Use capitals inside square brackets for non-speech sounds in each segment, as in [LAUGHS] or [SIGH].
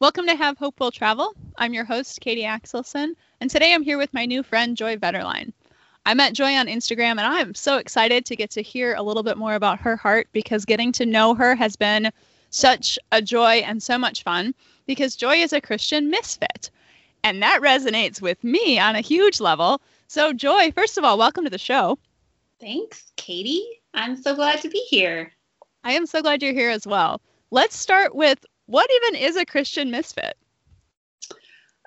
Welcome to Have Hope Will Travel. I'm your host, Katie Axelson, and today I'm here with my new friend, Joy Vetterline. I met Joy on Instagram, and I'm so excited to get to hear a little bit more about her heart because getting to know her has been such a joy and so much fun because Joy is a Christian misfit. And that resonates with me on a huge level. So, Joy, first of all, welcome to the show. Thanks, Katie. I'm so glad to be here. I am so glad you're here as well. Let's start with what even is a Christian misfit?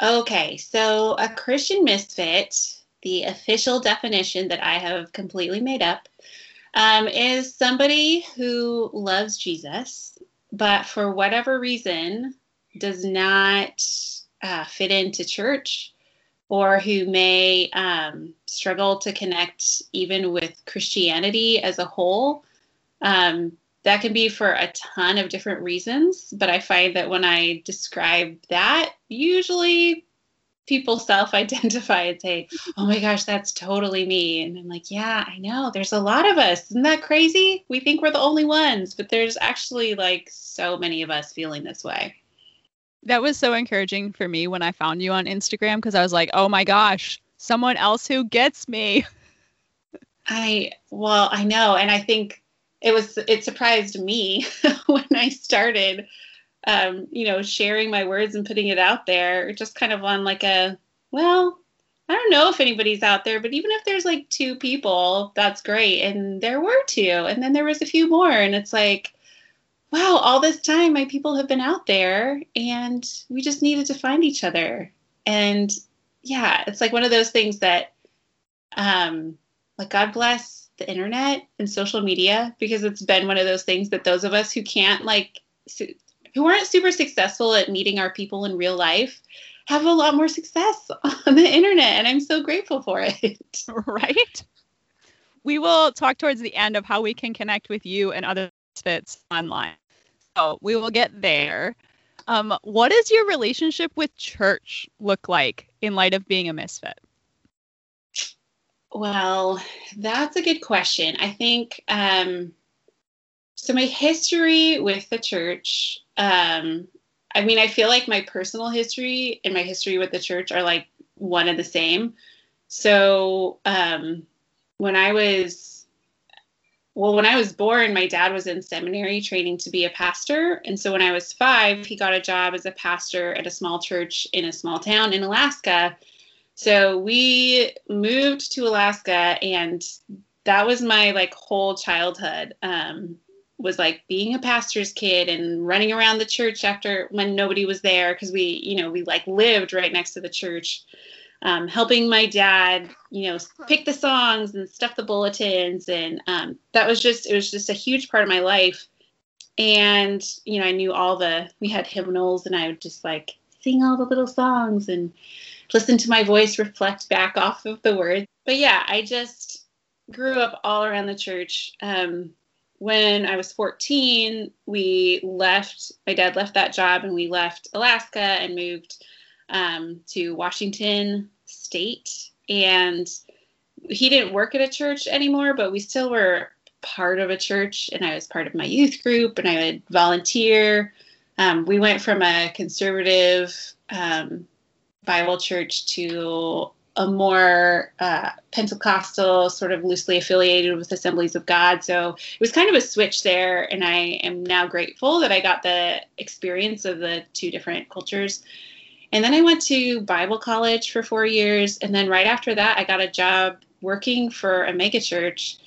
Okay, so a Christian misfit, the official definition that I have completely made up, um, is somebody who loves Jesus, but for whatever reason does not uh, fit into church or who may um, struggle to connect even with Christianity as a whole. Um, that can be for a ton of different reasons, but I find that when I describe that, usually people self identify and say, Oh my gosh, that's totally me. And I'm like, Yeah, I know. There's a lot of us. Isn't that crazy? We think we're the only ones, but there's actually like so many of us feeling this way. That was so encouraging for me when I found you on Instagram because I was like, Oh my gosh, someone else who gets me. I, well, I know. And I think it was it surprised me [LAUGHS] when I started um, you know, sharing my words and putting it out there, just kind of on like a, well, I don't know if anybody's out there, but even if there's like two people, that's great. And there were two, and then there was a few more, and it's like, wow, all this time my people have been out there, and we just needed to find each other. And yeah, it's like one of those things that, um, like God bless the internet and social media because it's been one of those things that those of us who can't like su- who aren't super successful at meeting our people in real life have a lot more success [LAUGHS] on the internet and I'm so grateful for it. [LAUGHS] Right? We will talk towards the end of how we can connect with you and other misfits online. So we will get there. Um, what does your relationship with church look like in light of being a misfit? Well, that's a good question. I think um, so. My history with the church, um, I mean, I feel like my personal history and my history with the church are like one and the same. So um, when I was, well, when I was born, my dad was in seminary training to be a pastor. And so when I was five, he got a job as a pastor at a small church in a small town in Alaska so we moved to Alaska, and that was my like whole childhood. Um, was like being a pastor's kid and running around the church after when nobody was there because we, you know, we like lived right next to the church. Um, helping my dad, you know, pick the songs and stuff the bulletins, and um, that was just it was just a huge part of my life. And you know, I knew all the we had hymnals, and I would just like sing all the little songs and listen to my voice reflect back off of the words. But yeah, I just grew up all around the church. Um, when I was 14, we left, my dad left that job and we left Alaska and moved um, to Washington State. And he didn't work at a church anymore, but we still were part of a church. And I was part of my youth group and I would volunteer. Um, we went from a conservative um, Bible church to a more uh, Pentecostal, sort of loosely affiliated with Assemblies of God. So it was kind of a switch there, and I am now grateful that I got the experience of the two different cultures. And then I went to Bible college for four years, and then right after that, I got a job working for a megachurch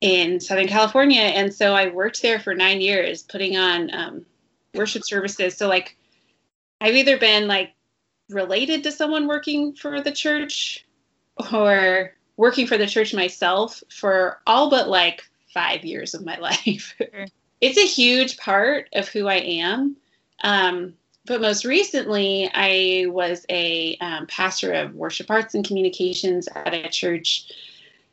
in Southern California, and so I worked there for nine years, putting on um, worship services. So like, I've either been like related to someone working for the church or working for the church myself for all but like five years of my [LAUGHS] life. Sure. it's a huge part of who I am. Um, but most recently, I was a um, pastor of worship arts and communications at a church,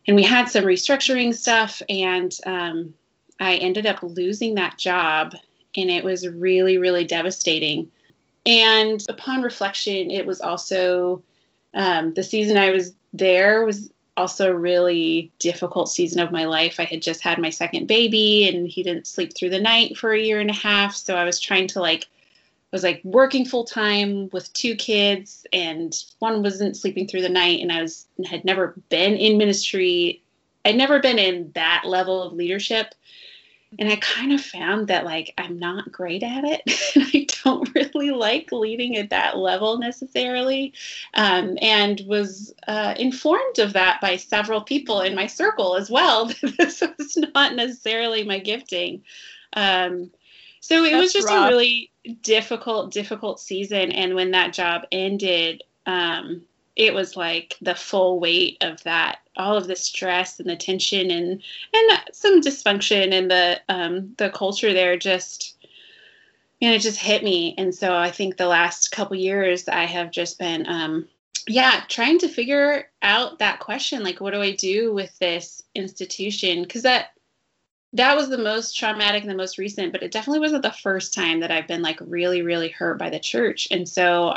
and we had some restructuring stuff, and um, I ended up losing that job, and it was really, really devastating. And upon reflection, it was also um, the season I was there was also a really difficult season of my life. I had just had my second baby and he didn't sleep through the night for a year and a half. So I was trying to like I was like working full time with two kids, and one wasn't sleeping through the night, and I was had never been in ministry. I'd never been in that level of leadership and I kind of found that like I'm not great at it. [LAUGHS] I don't really like leading at that level necessarily. Um, and was uh, informed of that by several people in my circle as well. [LAUGHS] this was not necessarily my gifting. Um, so it That's was just rough. a really difficult, difficult season. And when that job ended, um, it was like the full weight of that all of the stress and the tension and and some dysfunction in the um, the culture there just and it just hit me. And so i think the last couple years i have just been um, yeah trying to figure out that question like what do i do with this institution? Because that that was the most traumatic and the most recent but it definitely wasn't the first time that i've been like really really hurt by the church. And so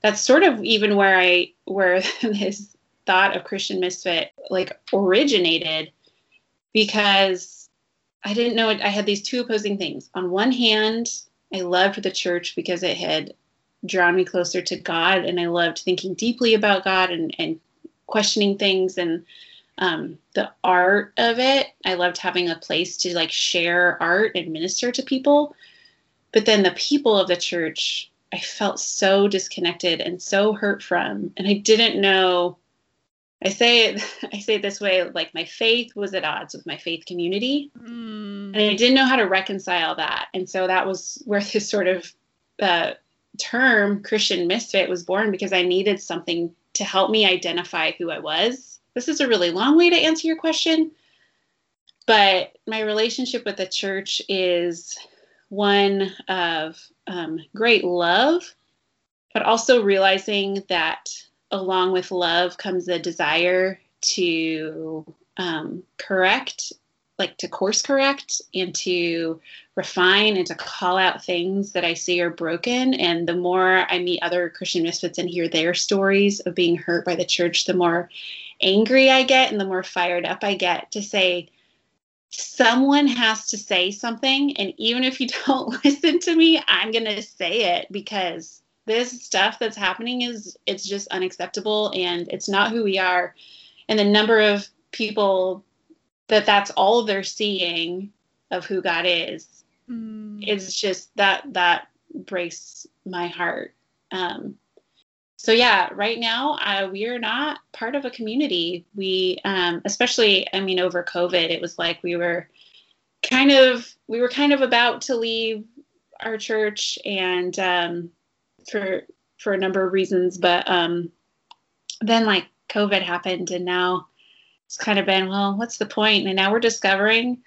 that's sort of even where i where [LAUGHS] this thought of Christian Misfit like originated because I didn't know it. I had these two opposing things. On one hand, I loved the church because it had drawn me closer to God, and I loved thinking deeply about God and, and questioning things and um, the art of it. I loved having a place to like share art and minister to people. But then the people of the church, I felt so disconnected and so hurt from, and I didn't know I say it [LAUGHS] I say it this way like my faith was at odds with my faith community mm. and I didn't know how to reconcile that and so that was where this sort of uh, term Christian misfit was born because I needed something to help me identify who I was. This is a really long way to answer your question, but my relationship with the church is one of um, great love, but also realizing that along with love comes a desire to um, correct, like to course correct and to refine and to call out things that I see are broken. And the more I meet other Christian misfits and hear their stories of being hurt by the church, the more angry I get and the more fired up I get to say, someone has to say something. And even if you [LAUGHS] don't listen to me, I'm going to say it because this stuff that's happening is it's just unacceptable and it's not who we are and the number of people that that's all they're seeing of who god is mm. it's just that that breaks my heart um, so yeah right now uh, we are not part of a community we um, especially i mean over covid it was like we were kind of we were kind of about to leave our church and um, for for a number of reasons, but um, then like COVID happened, and now it's kind of been well, what's the point? And now we're discovering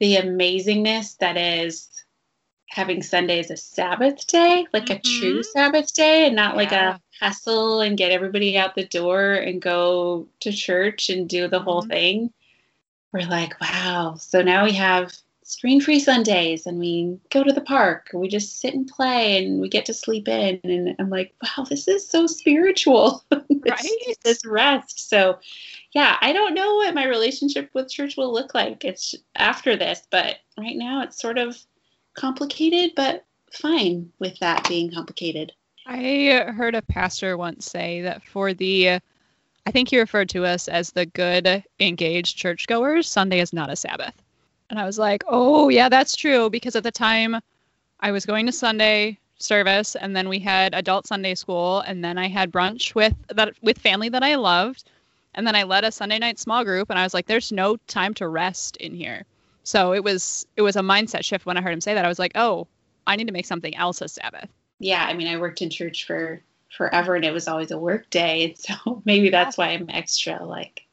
the amazingness that is having Sunday as a Sabbath day, like mm-hmm. a true Sabbath day, and not yeah. like a hustle and get everybody out the door and go to church and do the mm-hmm. whole thing. We're like, wow. So now we have screen free Sundays and we go to the park and we just sit and play and we get to sleep in. And I'm like, wow, this is so spiritual. [LAUGHS] right? this rest. So, yeah, I don't know what my relationship with church will look like. It's after this, but right now it's sort of complicated, but fine with that being complicated. I heard a pastor once say that for the I think he referred to us as the good engaged churchgoers, Sunday is not a Sabbath. And I was like, oh, yeah, that's true. Because at the time, I was going to Sunday service, and then we had adult Sunday school, and then I had brunch with that with family that I loved, and then I led a Sunday night small group, and I was like, there's no time to rest in here. So it was it was a mindset shift when I heard him say that. I was like, oh, I need to make something else a Sabbath. Yeah, I mean, I worked in church for forever, and it was always a work day, and [LAUGHS] so maybe that's why I'm extra like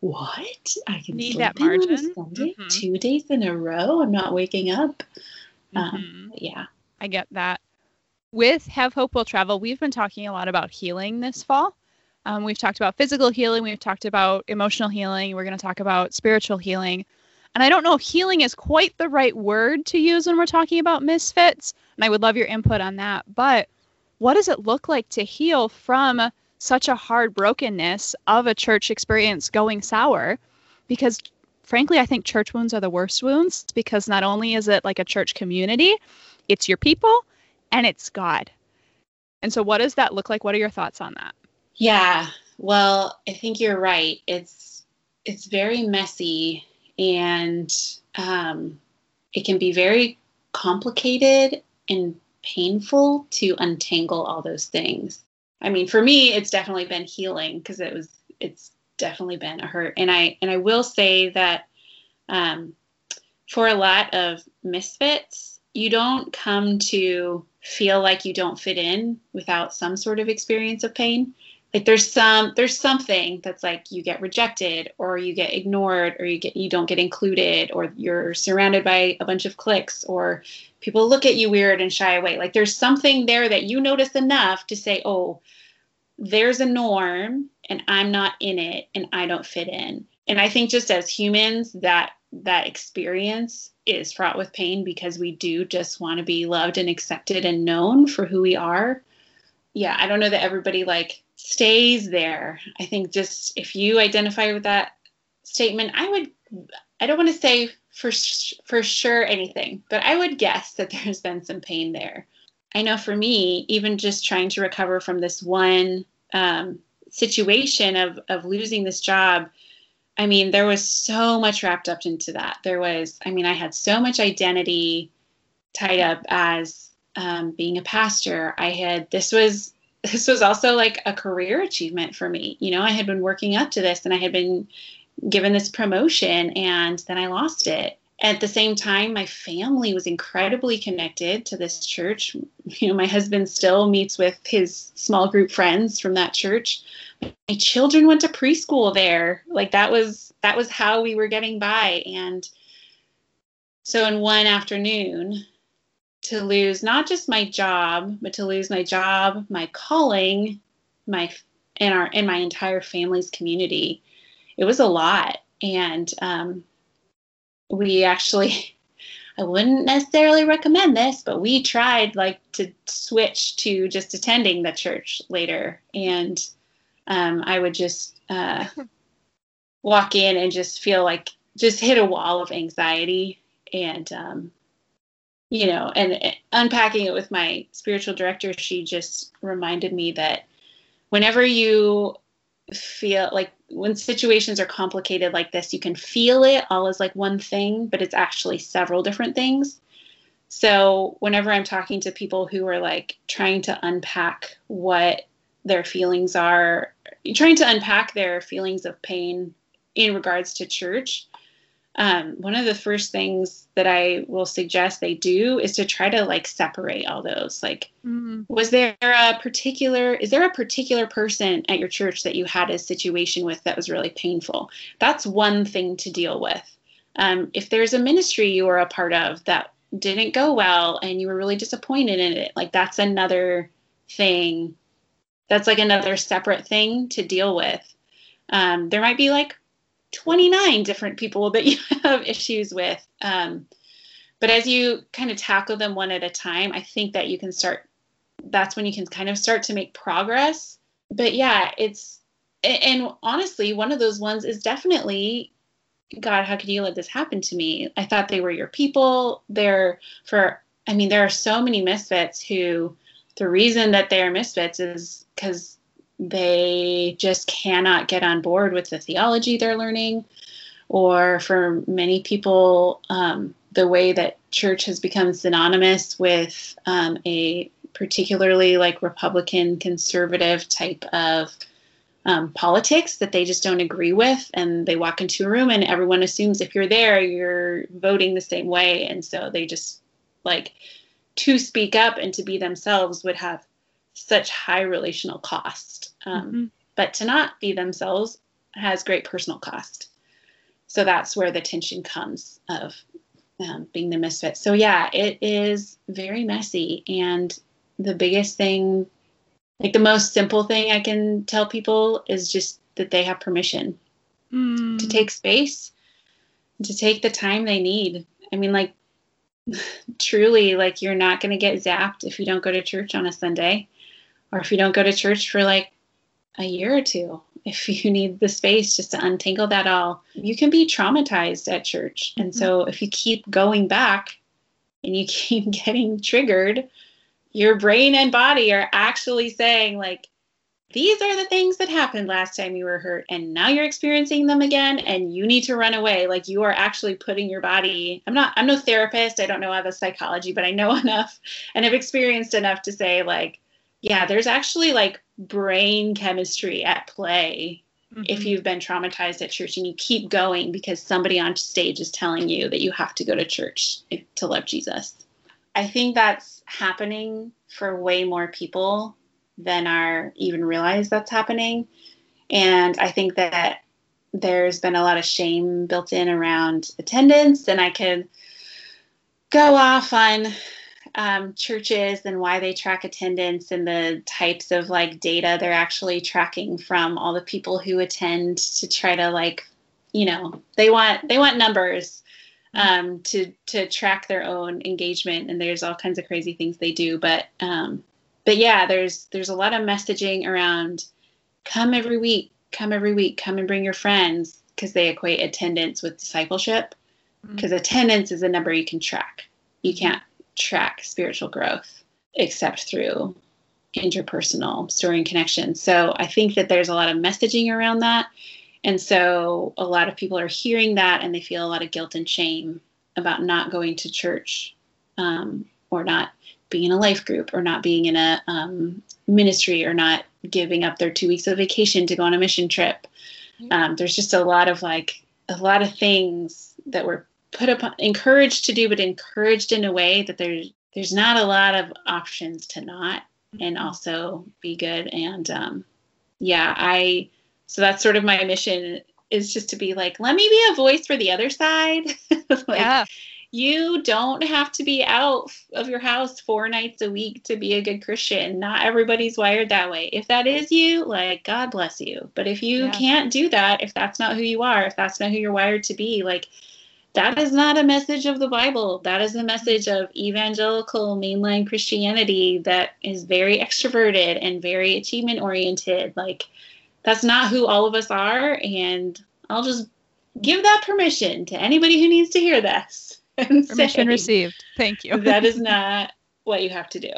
what? I can need that margin. Sunday, mm-hmm. two days in a row. I'm not waking up. Um, mm-hmm. Um, yeah, I get that. With Have Hope Will Travel, we've been talking a lot about healing this fall. Um, we've talked about physical healing. We've talked about emotional healing. We're going to talk about spiritual healing. And I don't know if healing is quite the right word to use when we're talking about misfits. And I would love your input on that. But what does it look like to heal from such a hard brokenness of a church experience going sour because frankly i think church wounds are the worst wounds because not only is it like a church community it's your people and it's God. And so, what does that look like? What are your thoughts on that? Yeah, well, I think you're right. It's it's very messy, and um, it can be very complicated and painful to untangle all those things. I mean, for me, it's definitely been healing because it was it's definitely been a hurt, and I and I will say that um, for a lot of misfits, you don't come to feel like you don't fit in without some sort of experience of pain like there's some there's something that's like you get rejected or you get ignored or you get you don't get included or you're surrounded by a bunch of cliques or people look at you weird and shy away like there's something there that you notice enough to say oh there's a norm and i'm not in it and i don't fit in and i think just as humans that that experience is fraught with pain because we do just want to be loved and accepted and known for who we are. Yeah, I don't know that everybody like stays there. I think just if you identify with that statement, I would I don't want to say for for sure anything, but I would guess that [LAUGHS] there's been some pain there. I know for me, even just trying to recover from this one um, situation of of losing this job, I mean, there was so much wrapped up into that. There was, I mean, I had so much identity tied up as um, being a pastor. I had, this was, this was also like a career achievement for me. You know, I had been working up to this and I had been given this promotion and then I lost it. At the same time, my family was incredibly connected to this church. [LAUGHS] You know, my husband still meets with his small group friends from that church my children went to preschool there like that was that was how we were getting by and so in one afternoon to lose not just my job but to lose my job my calling my and our and my entire family's community. It was a lot. And um, we actually [LAUGHS] I wouldn't necessarily recommend this, but we tried like to switch to just attending the church later. And um, I would just uh, [LAUGHS] walk in and just feel like just hit a wall of anxiety. And um, you know and unpacking it with my spiritual director she just reminded me that whenever you feel like when situations are complicated like this you can feel it all as like one thing but it's actually several different things. So whenever i'm talking to people who are like trying to unpack what their feelings are trying to unpack their feelings of pain in regards to church, um, one of the first things that I will suggest they do is to try to like separate all those. Like, mm-hmm. was there a particular, is there a particular person at your church that you had a situation with that was really painful? That's one thing to deal with. Um, if there's a ministry you were a part of that didn't go well and you were really disappointed in it, like that's another thing that's like another separate thing to deal with. Um, there might be like 29 different people that you [LAUGHS] have issues with. Um, but as you kind of tackle them one at a time, I think that you can start, that's when you can kind of start to make progress. But yeah, it's, and honestly, one of those ones is definitely God, how could you let this happen to me? I thought they were your people. They're for, I mean, there are so many misfits who the reason that they are misfits is because they just cannot get on board with the theology they're learning, or for many people, um, the way that church has become synonymous with um, a particularly like Republican conservative type of um, politics that they just don't agree with. And they walk into a room and everyone assumes if you're there, you're voting the same way. And so they just like to speak up and to be themselves would have such high relational cost. Um, mm-hmm. But to not be themselves has great personal cost. So that's where the tension comes of um, being the misfit. So yeah, it is very messy. And the biggest thing, like the most simple thing I can tell people is just that they have permission mm. to take space, to take the time they need. I mean, like [LAUGHS] truly like you're not going to get zapped if you don't go to church on a Sunday or if you don't go to church for like a year or two. If [LAUGHS] you need the space just to untangle that all, you can be traumatized at church. And so mm-hmm. if you keep going back and you [LAUGHS] keep getting triggered, your brain and body are actually saying like these are the things that happened last time you were hurt and now you're experiencing them again and you need to run away like you are actually putting your body i'm not i'm no therapist i don't know all the psychology but i know [LAUGHS] enough and have experienced enough to say like yeah there's actually like brain chemistry at play mm-hmm. if you've been traumatized at church and you keep going because somebody on stage is telling you that you have to go to church to love jesus i think that's happening for way more people than are even realize that's happening. And I think that there's been a lot of shame built in around attendance, and I could go off on um, churches and why they track attendance and the types of like data they're actually tracking from all the people who attend to try to like you know they want they want numbers um, to to track their own engagement and there's all kinds of crazy things they do but um, but yeah, there's there's a lot of messaging around come every week, come every week, come and bring your friends because they equate attendance with discipleship because mm-hmm. attendance is a number you can track. You can't track spiritual growth except through interpersonal story and connection. So I think that there's a lot of messaging around that. And so a lot of people are hearing that and they feel a lot of guilt and shame about not going to church um, or not being in a life group or not being in a um, ministry or not giving up their two weeks of vacation to go on a mission trip. Um, there's just a lot of like a lot of things that we're put upon encouraged to do, but encouraged in a way that there's there's not a lot of options to not and mm-hmm. also be good. And um, yeah, I so that's sort of my mission is just to be like, let me be a voice for the other side. [LAUGHS] like, yeah you don't have to be out of your house four nights a week to be a good Christian. Not everybody's wired that way. If that is you, like, God bless you. But if you yeah. can't do that, if that's not who you are, if that's not who you're wired to be, like, that is not a message of the Bible. That is a message of evangelical mainline Christianity that is very extroverted and very achievement oriented. Like, that's not who all of us are. And I'll just give that permission to anybody who needs to hear this. [LAUGHS] Permission received. Thank you. that is not what you have to do.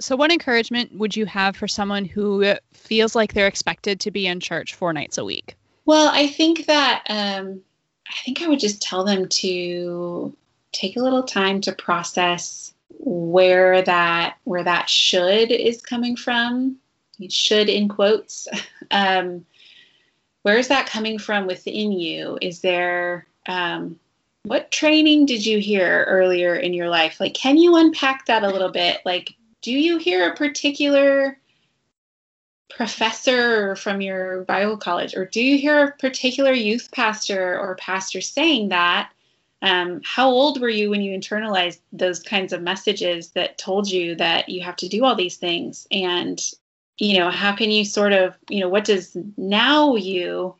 So, what encouragement would you have for someone who feels like they're expected to be in church four nights a week? Well, I think that um, I think I would just tell them to take a little time to process where that where that should is coming from. Should in quotes. [LAUGHS] um, where is that coming from within you? Is there um, what training did you hear earlier in your life? Like, can you unpack that a little bit? Like, do you hear a particular professor from your Bible college, or do you hear a particular youth pastor or pastor saying that? Um, how old were you when you internalized those kinds of messages that told you that you have to do all these things? And, you know, how can you sort of, you know, what does now you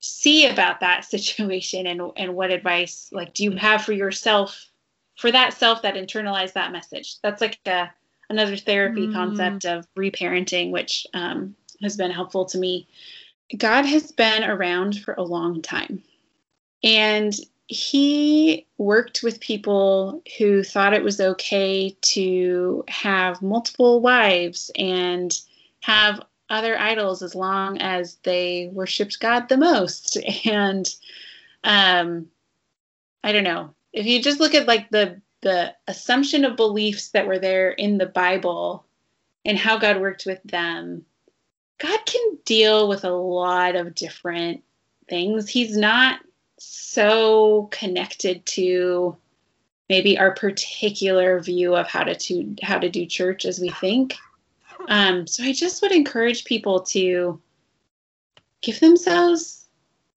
see about that [LAUGHS] situation and and what advice like do you have for yourself for that self that internalized that message that's like a another therapy mm. concept of reparenting which um, has been helpful to me god has been around for a long time and he worked with people who thought it was okay to have multiple wives and have other idols as long as they worshiped God the most. [LAUGHS] And um, I don't know. If you just look at like the the assumption of beliefs that were there in the Bible and how God worked with them, God can deal with a lot of different things. He's not so connected to maybe our particular view of how to, to how to do church as we think. Um, so I just would encourage people to give themselves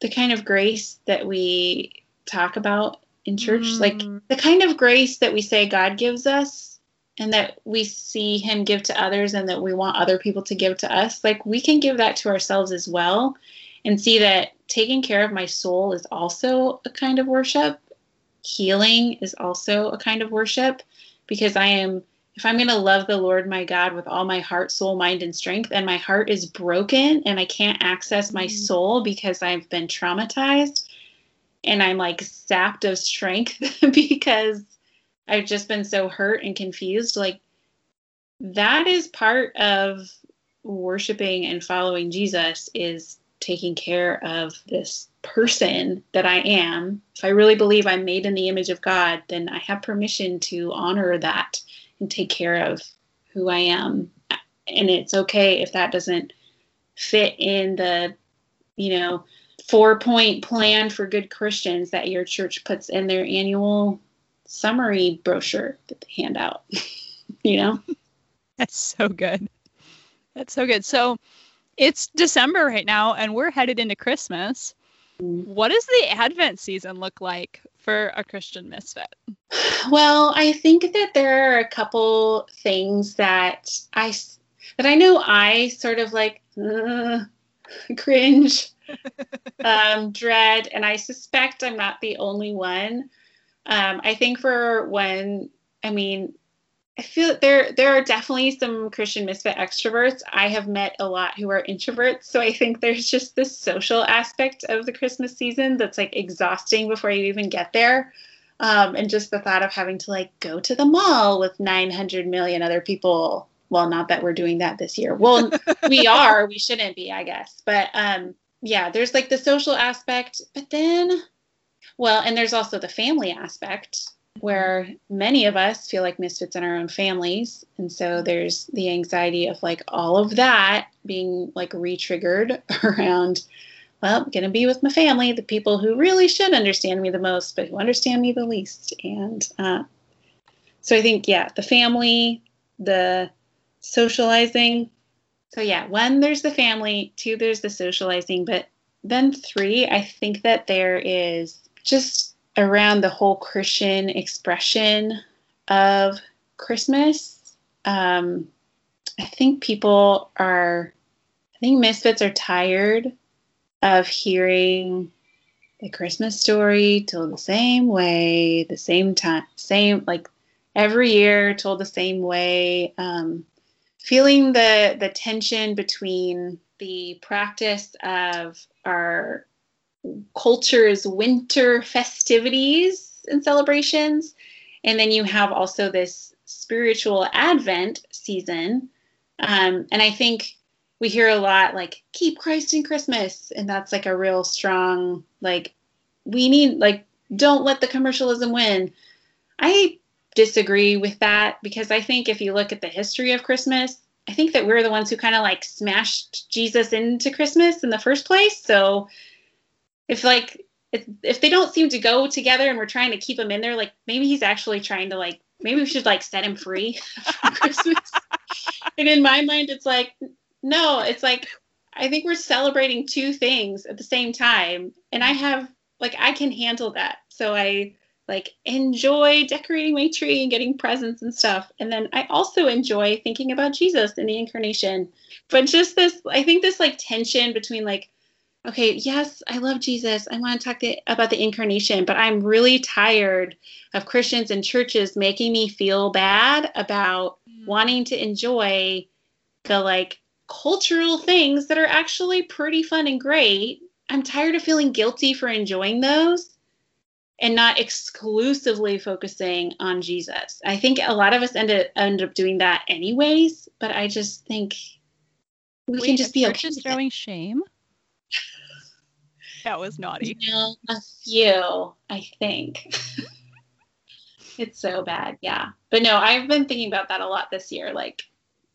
the kind of grace that we talk about in church, mm. like the kind of grace that we say God gives us and that we see Him give to others and that we want other people to give to us. Like we can give that to ourselves as well and see that taking care of my soul is also a kind of worship. Healing is also a kind of worship because I am if I'm going to love the Lord my God with all my heart, soul, mind, and strength, and my heart is broken and I can't access my mm-hmm. soul because I've been traumatized and I'm like sapped of strength [LAUGHS] because I've just been so hurt and confused. Like, that is part of worshiping and following Jesus is taking care of this person that I am. If I really believe I'm made in the image of God, then I have permission to honor that and take care of who I am. And it's okay if that doesn't fit in the, you know, four point plan for good Christians that your church puts in their annual summary brochure that they hand out. [LAUGHS] you know? That's so good. That's so good. So it's December right now and we're headed into Christmas. Mm-hmm. What does the Advent season look like for a Christian misfit? [SIGHS] Well, I think that there are a couple things that I that I know I sort of like uh, [LAUGHS] cringe, [LAUGHS] um, dread, and I suspect I'm not the only one. Um, I think for when, I mean, I feel there there are definitely some Christian misfit extroverts. I have met a lot who are introverts, so I think there's just this social aspect of the Christmas season that's like exhausting before you even get there. Um, and just the thought of having to like go to the mall with 900 million other people. Well, not that we're doing that this year. Well, [LAUGHS] we are. We shouldn't be, I guess. But um, yeah, there's like the social aspect, but then, well, and there's also the family aspect where many of us feel like misfits in our own families. And so there's the anxiety of like all of that being like re triggered [LAUGHS] around, well, I'm going to be with my family, the people who really should understand me the most, but who understand me the least. And uh, so I think, yeah, the family, the socializing. So, yeah, one, there's the family, two, there's the socializing, but then three, I think that there is just around the whole Christian expression of Christmas. Um, I think people are, I think misfits are tired of hearing the Christmas story told the same way, the same time, same, like every year told the same way. Um, feeling the, the tension between the practice of our culture's winter festivities and celebrations. And then you have also this spiritual Advent season. Um, and I think we hear a lot like, keep Christ in Christmas. And that's like a real strong, like, we need, like, don't let the commercialism win. I disagree with that because I think if you look at the history of Christmas, I think that we're the ones who kind of like smashed Jesus into Christmas in the first place. So if like if if they don't seem to go together and we're trying to keep him in there, like maybe he's actually trying to like maybe we should like set him free [LAUGHS] for Christmas. and in my mind, it's like no, it's like I think we're celebrating two things at the same time, and I have like I can handle that. So I like enjoy decorating my tree and getting presents and stuff. And then I also enjoy thinking about Jesus and the incarnation. But just this, I think this like tension between like okay, yes, I love Jesus. I want to talk the, about the incarnation, but I'm really tired of Christians and churches making me feel bad about mm. wanting to enjoy the like cultural things that are actually pretty fun and great. I'm tired of feeling guilty for enjoying those and not exclusively focusing on Jesus. I think a lot of us end up, end up doing that anyways, but I just think we Wait, can just be okay. throwing shame that was naughty. You know, a few, I think. [LAUGHS] it's so bad, yeah. But no, I've been thinking about that a lot this year. Like,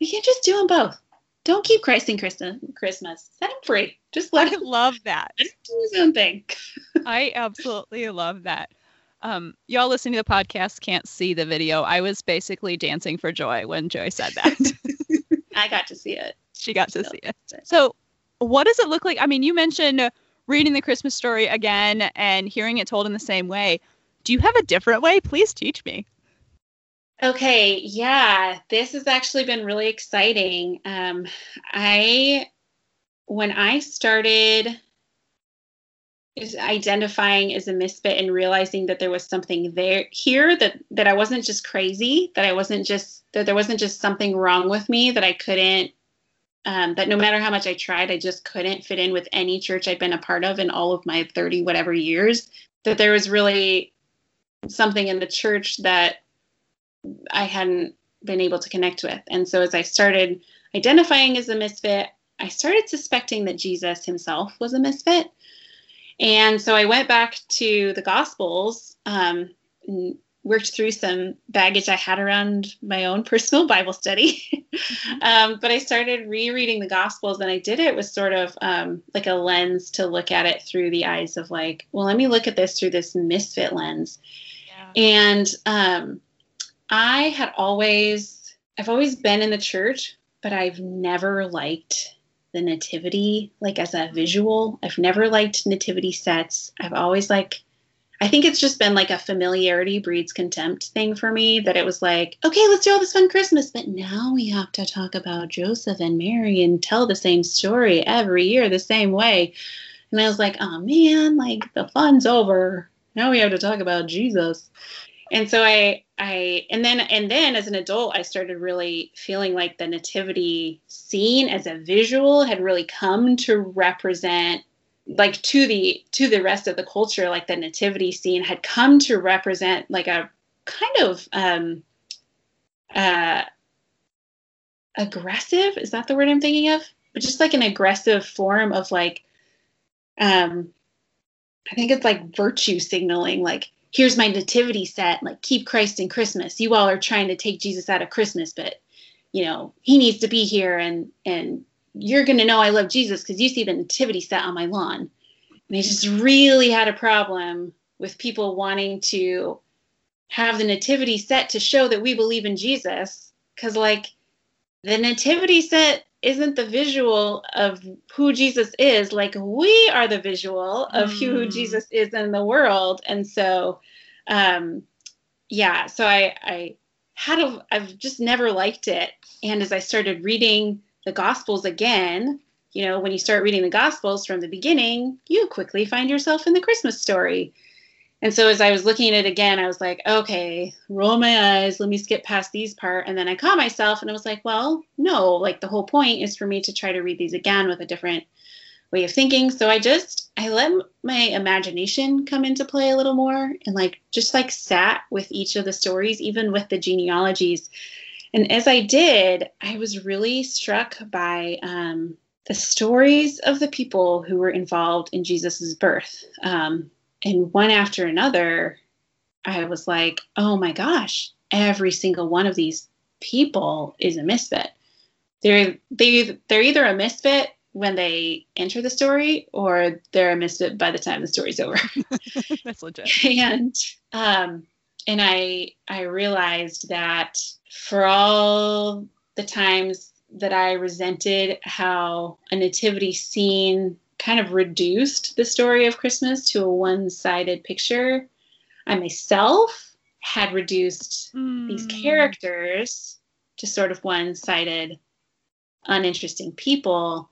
we can just do them both. Don't keep Christ in Christmas. Set him free. Just let him. love that. Let him do his own thing. [LAUGHS] I absolutely love that. Um, y'all listening to the podcast can't see the video. I was basically dancing for joy when Joy said that. [LAUGHS] [LAUGHS] I got to see it. She got to so. see it. So, what does it look like? I mean, you mentioned reading the Christmas story again and hearing it told in the same way. Do you have a different way? Please teach me. Okay, yeah, this has actually been really exciting. Um, I, when I started identifying as a misfit and realizing that there was something there here that that I wasn't just crazy, that I wasn't just that there wasn't just something wrong with me that I couldn't um, that no matter how much I tried, I just couldn't fit in with any church I'd been a part of in all of my 30 whatever years. That there was really something in the church that I hadn't been able to connect with. And so as I started identifying as a misfit, I started suspecting that Jesus himself was a misfit. And so I went back to the Gospels, um, worked through some baggage I had around my own personal Bible study. [LAUGHS] um, but I started rereading the Gospels, and I did it with sort of um, like a lens to look at it through the eyes of like, well, let me look at this through this misfit lens. Yeah. And um, I had always, I've always been in the church, but I've never liked the nativity like as a visual. I've never liked nativity sets. I've always like I think it's just been like a familiarity breeds contempt thing for me that it was like, okay, let's do all this fun Christmas, but now we have to talk about Joseph and Mary and tell the same story every year the same way. And I was like, oh man, like the fun's over. Now we have to talk about Jesus. And so I I and then and then as an adult I started really feeling like the nativity scene as a visual had really come to represent like to the to the rest of the culture like the nativity scene had come to represent like a kind of um uh aggressive is that the word i'm thinking of? But just like an aggressive form of like um i think it's like virtue signaling like here's my nativity set like keep christ in christmas. You all are trying to take jesus out of christmas but you know he needs to be here and and you're going to know i love jesus because you see the nativity set on my lawn. And i just really had a problem with people wanting to have the nativity set to show that we believe in jesus because like the nativity set isn't the visual of who Jesus is. Like we are the visual of mm. who Jesus is in the world. And so, um, yeah, so I, I had a, I've just never liked it. And as I started reading the Gospels again, you know, when you start reading the Gospels from the beginning, you quickly find yourself in the Christmas story. And so as I was looking at it again, I was like, okay, roll my eyes, let me skip past these part. And then I caught myself and I was like, well, no, like the whole point is for me to try to read these again with a different way of thinking. So I just I let my imagination come into play a little more and like just like sat with each of the stories, even with the genealogies. And as I did, I was really struck by um, the stories of the people who were involved in Jesus's birth. Um, and one after another, I was like, oh my gosh, every single one of these people is a misfit. They're they they're either a misfit when they enter the story or they're a misfit by the time the story's over. [LAUGHS] [LAUGHS] That's legit. And um and I I realized that for all the times that I resented how a nativity scene kind of reduced the story of Christmas to a one sided picture. I myself had reduced mm. these hmm. characters to sort of one sided, uninteresting people.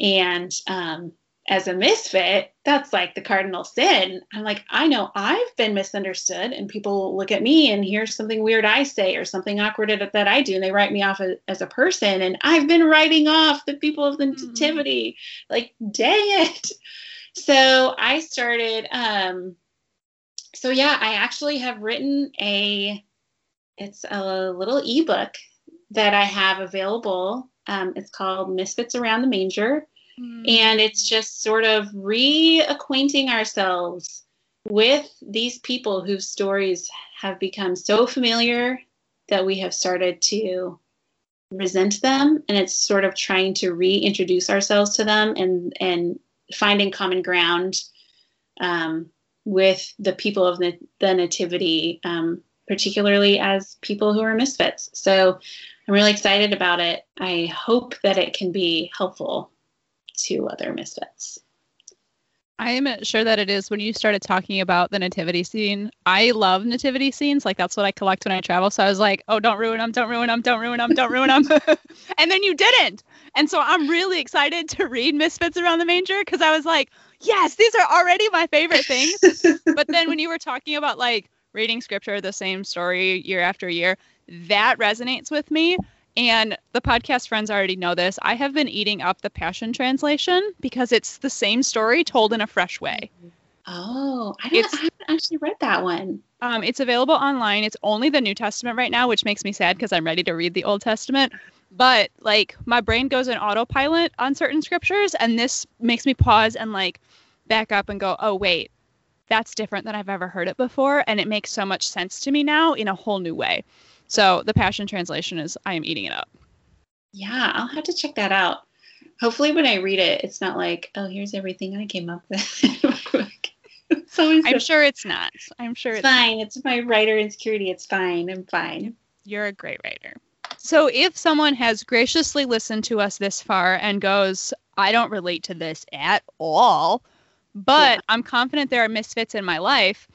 And um, as a misfit, that's like the cardinal sin. I'm like, I know I've been misunderstood, and people look at me and hear something weird I say or something awkward that I do, and they write me off as, a person. And I've been writing off the people of the mm-hmm. nativity. Like, dang it. So I started. Um, so yeah, I actually have written a. It's a little ebook that I have available. Um, it's called Misfits Around the Manger Mm. And it's just sort of reacquainting ourselves with these people whose stories have become so familiar that we have started to resent them. And it's sort of trying to reintroduce ourselves to them and and finding common ground um, with the people of the, the nativity um, particularly as people who are misfits. So i'm really excited about it. I hope that it can be helpful to other misfits. I am sure that it is when you started talking about the nativity scene. I love nativity scenes. Like that's what I collect when I travel. So I was like, oh, don't ruin them, don't ruin them, don't ruin them, don't ruin them. [LAUGHS] and then you didn't. And so I'm really excited to read Misfits Around the Manger because I was like, yes, these are already my favorite things. [LAUGHS] but then when you were talking about like reading scripture, the same story year after year, that resonates with me. And the podcast friends already know this. I have been eating up the Passion Translation because it's the same story told in a fresh way. Oh, I don't, I, actually read that one. Um, it's available online. It's only the New Testament right now, which makes me sad because I'm ready to read the Old Testament. But like my brain goes in autopilot on certain scriptures, and this makes me pause and like back up and go, oh wait, that's different than I've ever heard it before, and it makes so much sense to me now in a whole new way. So the Passion Translation is I am eating it up. Yeah, I'll have to check that out. Hopefully, when I read it, it's not like, oh, here's everything I came up with. [LAUGHS] so I'm sure it's not. I'm sure it's, it's fine. It's my writer insecurity. It's fine. I'm fine. You're a great writer. So, if someone has graciously listened to us this far and goes, I don't relate to this at all, but yeah. I'm confident there are misfits in my life,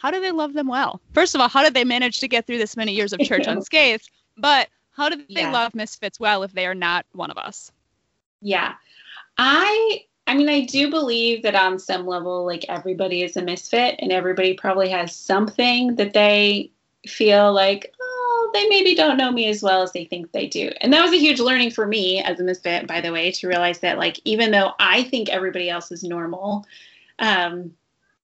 how do they love them well? First of all, how did they manage to get through this many years of church [LAUGHS] unscathed? But how do they yeah. love misfits well if they are not one of us? Yeah. I I mean, I do believe that on some level, like everybody is a misfit and everybody probably has something that they feel like, oh, they maybe don't know me as well as they think they do. And that was a huge learning for me as a misfit, by the way, to realize that, like, even though I think everybody else is normal, um,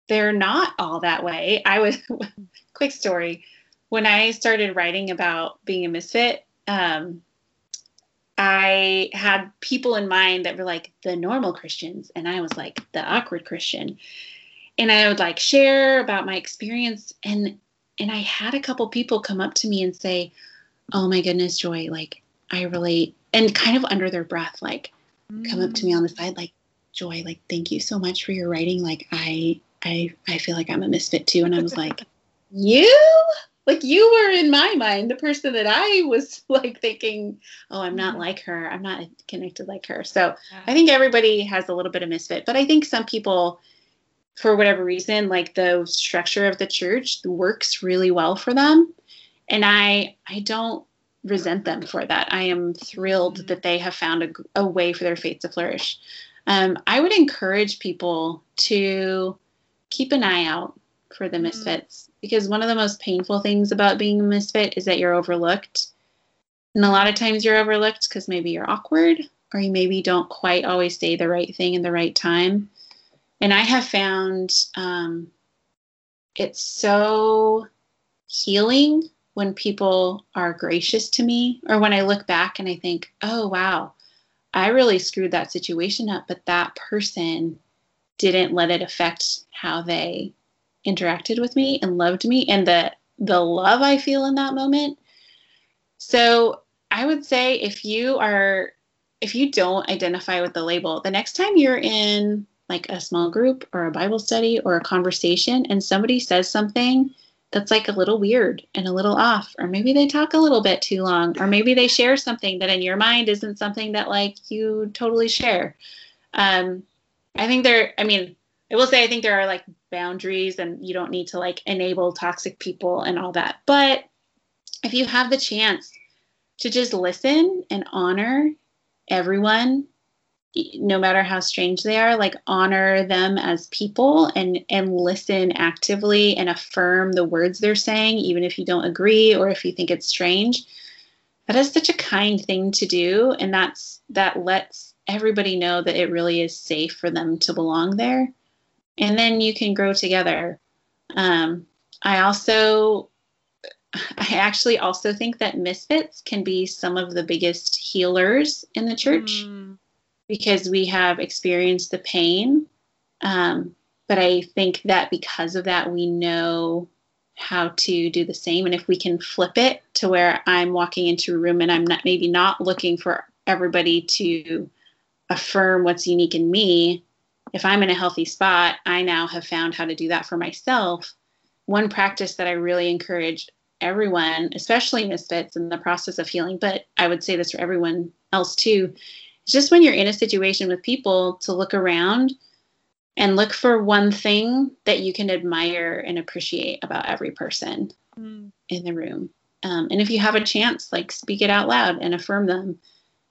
they're not all that way. I was, [LAUGHS] quick story, when I started writing about being a misfit, um, I had people in mind that were like the normal Christians, and I was like the awkward Christian. And I would like share about my experience, and and I had a couple people come up to me and say, "Oh my goodness, Joy, like I relate," and kind of under their breath, like mm. come up to me on the side, like, "Joy, like thank you so much for your writing. Like I I I feel like I'm a misfit too," and I was like, [LAUGHS] "You?" like you were in my mind the person that i was [LAUGHS] like thinking oh i'm not mm-hmm. like her i'm not connected like her so yeah. i think everybody has a little bit of misfit but i think some people for whatever reason like the structure of the church works really well for them and i i don't resent them for that i am thrilled mm-hmm. that they have found a, a way for their faith to flourish um, i would encourage people to keep an eye out for the mm-hmm. misfits because one of the most painful things about being a misfit is that you're overlooked. And a lot of times you're overlooked because maybe you're awkward or you maybe don't quite always say the right thing in the right time. And I have found um, it's so healing when people are gracious to me or when I look back and I think, oh, wow, I really screwed that situation up, but that person didn't let it affect how they interacted with me and loved me and the the love I feel in that moment. So I would say if you are if you don't identify with the label, the next time you're in like a small group or a Bible study or a conversation and somebody says something that's like a little weird and a little off, or maybe they talk a little bit too long, or maybe they share something that in your mind isn't something that like you totally share. Um, I think there, I mean, I will say I think there are like boundaries and you don't need to like enable toxic people and all that. But if you have the chance to just listen and honor everyone no matter how strange they are like honor them as people and and listen actively and affirm the words they're saying even if you don't agree or if you think it's strange that is such a kind thing to do and that's that lets everybody know that it really is safe for them to belong there and then you can grow together. Um, I also, I actually also think that misfits can be some of the biggest healers in the church mm. because we have experienced the pain. Um, but I think that because of that, we know how to do the same. And if we can flip it to where I'm walking into a room and I'm not maybe not looking for everybody to affirm what's unique in me, if I'm in a healthy spot, I now have found how to do that for myself. One practice that I really encourage everyone, especially misfits in the process of healing, but I would say this for everyone else too, is just when you're in a situation with people to look around and look for one thing that you can admire and appreciate about every person mm. in the room. Um, and if you have a chance, like speak it out loud and affirm them.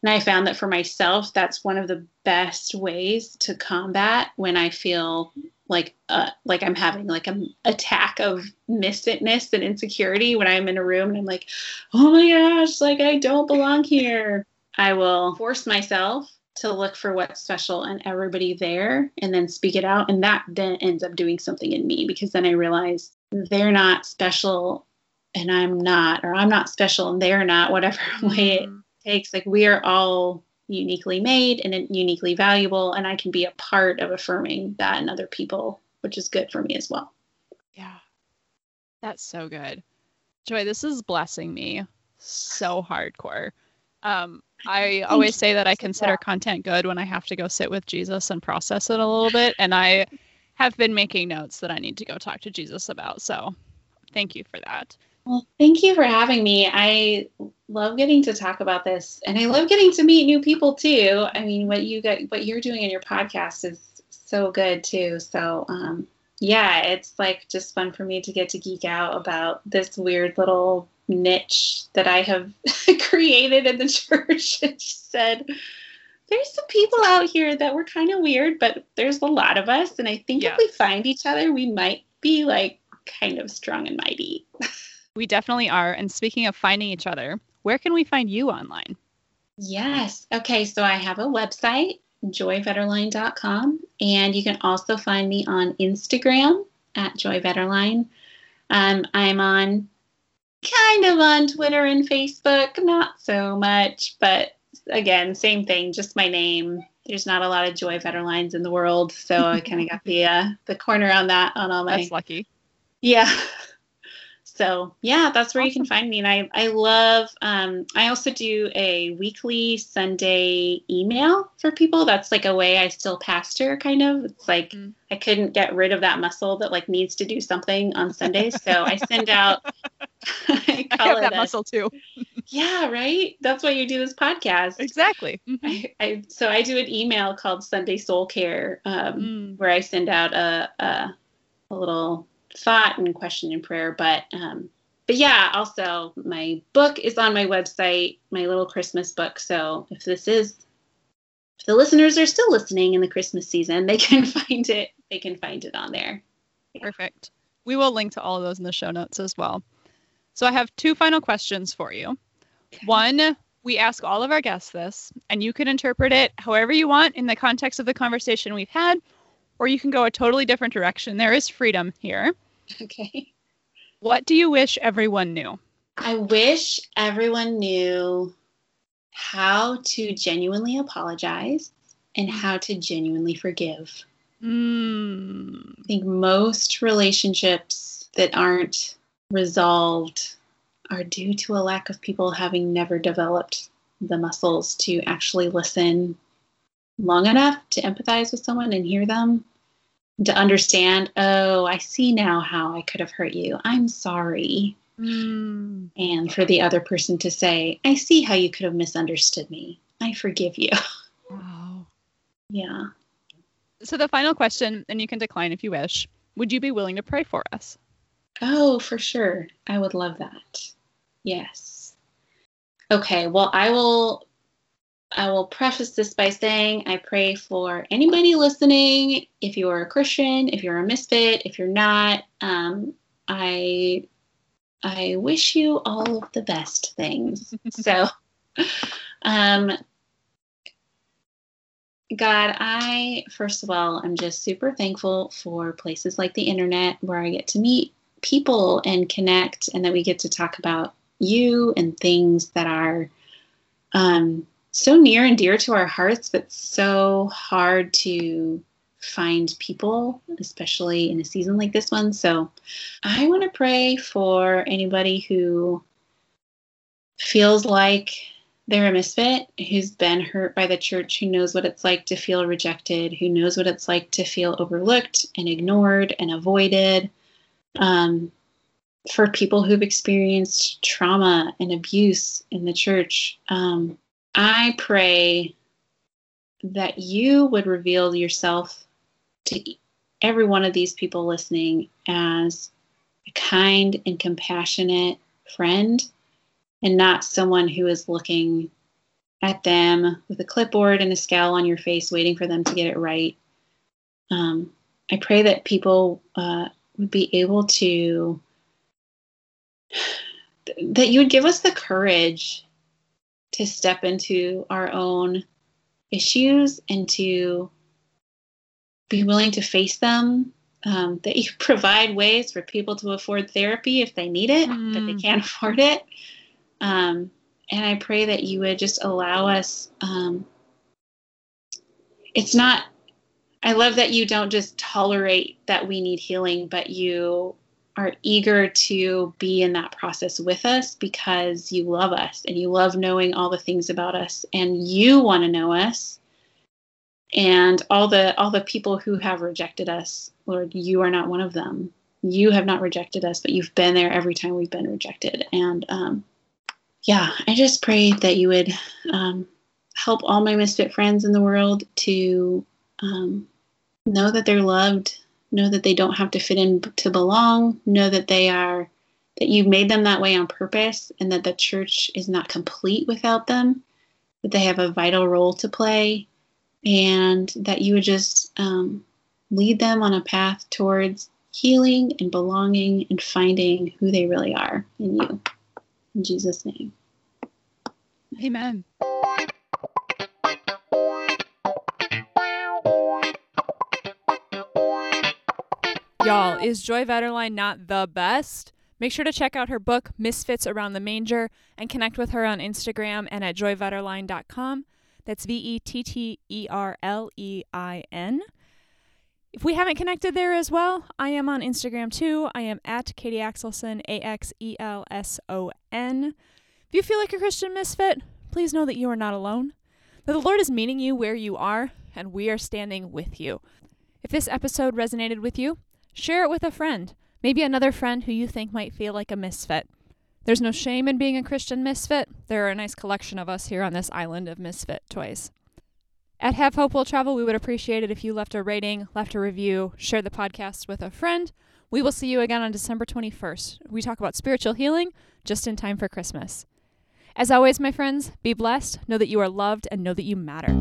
And I found that for myself, that's one of the best ways to combat when I feel like uh, like I'm having like an attack of misfitness and insecurity when I'm in a room and I'm like, oh my gosh, like I don't belong here. I will force myself to look for what's special in everybody there and then speak it out. And that then ends up doing something in me because then I realize they're not special and I'm not, or I'm not special and they're not, whatever [LAUGHS] way it Mm. Takes. Like we are all uniquely made and uniquely valuable, and I can be a part of affirming that in other people, which is good for me as well. Yeah. That's so good. Joy, this is blessing me so hardcore. Um, I always say that I consider content good when I have to go sit with Jesus and process it a little bit. And I have been making notes that I need to go talk to Jesus about. So thank you for that. Well, thank you for having me. I love getting to talk about this, and I love getting to meet new people too. I mean, what you got, what you're doing in your podcast is so good too. So, um, yeah, it's like just fun for me to get to geek out about this weird little niche that I have [LAUGHS] created in the [LAUGHS] church. And she said, there's some people out here that were kind of weird, but there's a lot of us, and I think Yeah. if we find each other, we might be like kind of strong and mighty. [LAUGHS] We definitely are. And speaking of finding each other, where can we find you online? Yes. Okay. So I have a website, joyvetterlein.com, and you can also find me on Instagram at joyvetterlein. Um, I'm on kind of on Twitter and Facebook, not so much, but again, same thing, just my name. There's not a lot of Joy Vetterleins in the world, so I kind of got [LAUGHS] the uh, the corner on that on all my That's lucky. yeah. [LAUGHS] So yeah, that's where you can find me. And I, I love um, I also do a weekly Sunday email for people. That's like a way I still pastor kind of. It's like Mm. I couldn't get rid of that muscle that like needs to do something on Sundays. So I send out I [LAUGHS] [LAUGHS] I have it that a- muscle too. Yeah, right? That's why you do this podcast. Exactly. Mhm. I, I so I do an email called Sunday Soul Care. Um, Mm. where I send out a, a a little thought and question and prayer. But um, but yeah, also my book is on my website, my little Christmas book. So if this is if the listeners are still listening in the Christmas season, they can [LAUGHS] find it. They can find it on there. Perfect. We will link to all of those in the show notes as well. So I have two final questions for you. One, we ask all of our guests this, and you can interpret it however you want in the context of the conversation we've had, or you can go a totally different direction. There is freedom here. Okay. What do you wish everyone knew? I wish everyone knew how to genuinely apologize and how to genuinely forgive. Mm, I think most relationships that aren't resolved are due to a lack of people having never developed the muscles to actually listen long enough to empathize with someone and hear them, to understand, oh, I see now how I could have hurt you. I'm sorry. mm, And for the other person to say, I see how you could have misunderstood me. I forgive you. wow. yeah. So the final question, and you can decline if you wish. Would you be willing to pray for us? Oh, for sure. I would love that. Yes. Okay, well, I will I will preface this by saying I pray for anybody listening. If you are a Christian, if you're a misfit, if you're not, um, I I wish you all of the best things. [LAUGHS] so, um, God, I first of all, I'm just super thankful for places like the internet where I get to meet people and connect, and that we get to talk about you and things that are um, so near and dear to our hearts, but so hard to find people, especially in a season like this one. So I want to pray for anybody who feels like they're a misfit, who's been hurt by the church, who knows what it's like to feel rejected, who knows what it's like to feel overlooked and ignored and avoided. Um, for people who've experienced trauma and abuse in the church, um, I pray that you would reveal yourself to every one of these people listening as a kind and compassionate friend and not someone who is looking at them with a clipboard and a scowl on your face, waiting for them to get it right. Um, I pray that people uh, would be able to, that you would give us the courage to step into our own issues and to be willing to face them. Um, [LAUGHS] that you provide ways for people to afford therapy if they need it, mm. but they mm. can't afford it. Um, and I pray that you would just allow us. Um, it's not, I love that you don't just tolerate that we need healing, but you are eager to be in that process with us because you love us and you love knowing all the things about us and you want to know us. And all the all the people who have rejected us lord you are not one of them. You have not rejected us but you've been there every time we've been rejected. And um, yeah i just pray that you would um, help all my misfit friends in the world to um, know that they're loved know that they don't have to fit in to belong, know that they are that you made them that way on purpose and that the church is not complete without them, that they have a vital role to play, and that you would just um, lead them on a path towards healing and belonging and finding who they really are in you. In Jesus' name. Amen. Y'all, is Joy Vetterlein not the best? Make sure to check out her book, Misfits Around the Manger, and connect with her on Instagram and at joyvetterlein.com. That's V E T T E R L E I N. If we haven't connected there as well, I am on Instagram too. I am at Katie Axelson, A X E L S O N. If you feel like a Christian misfit, please know that you are not alone, that the Lord is meeting you where you are, and we are standing with you. If this episode resonated with you, Share it with a friend, maybe another friend who you think might feel like a misfit. There's no shame in being a Christian misfit. There are a nice collection of us here on this island of misfit toys. At Have Hope Will Travel, we would appreciate it if you left a rating, left a review, shared the podcast with a friend. We will see you again on December 21st. We talk about spiritual healing just in time for Christmas. As always, my friends, be blessed, know that you are loved, and know that you matter.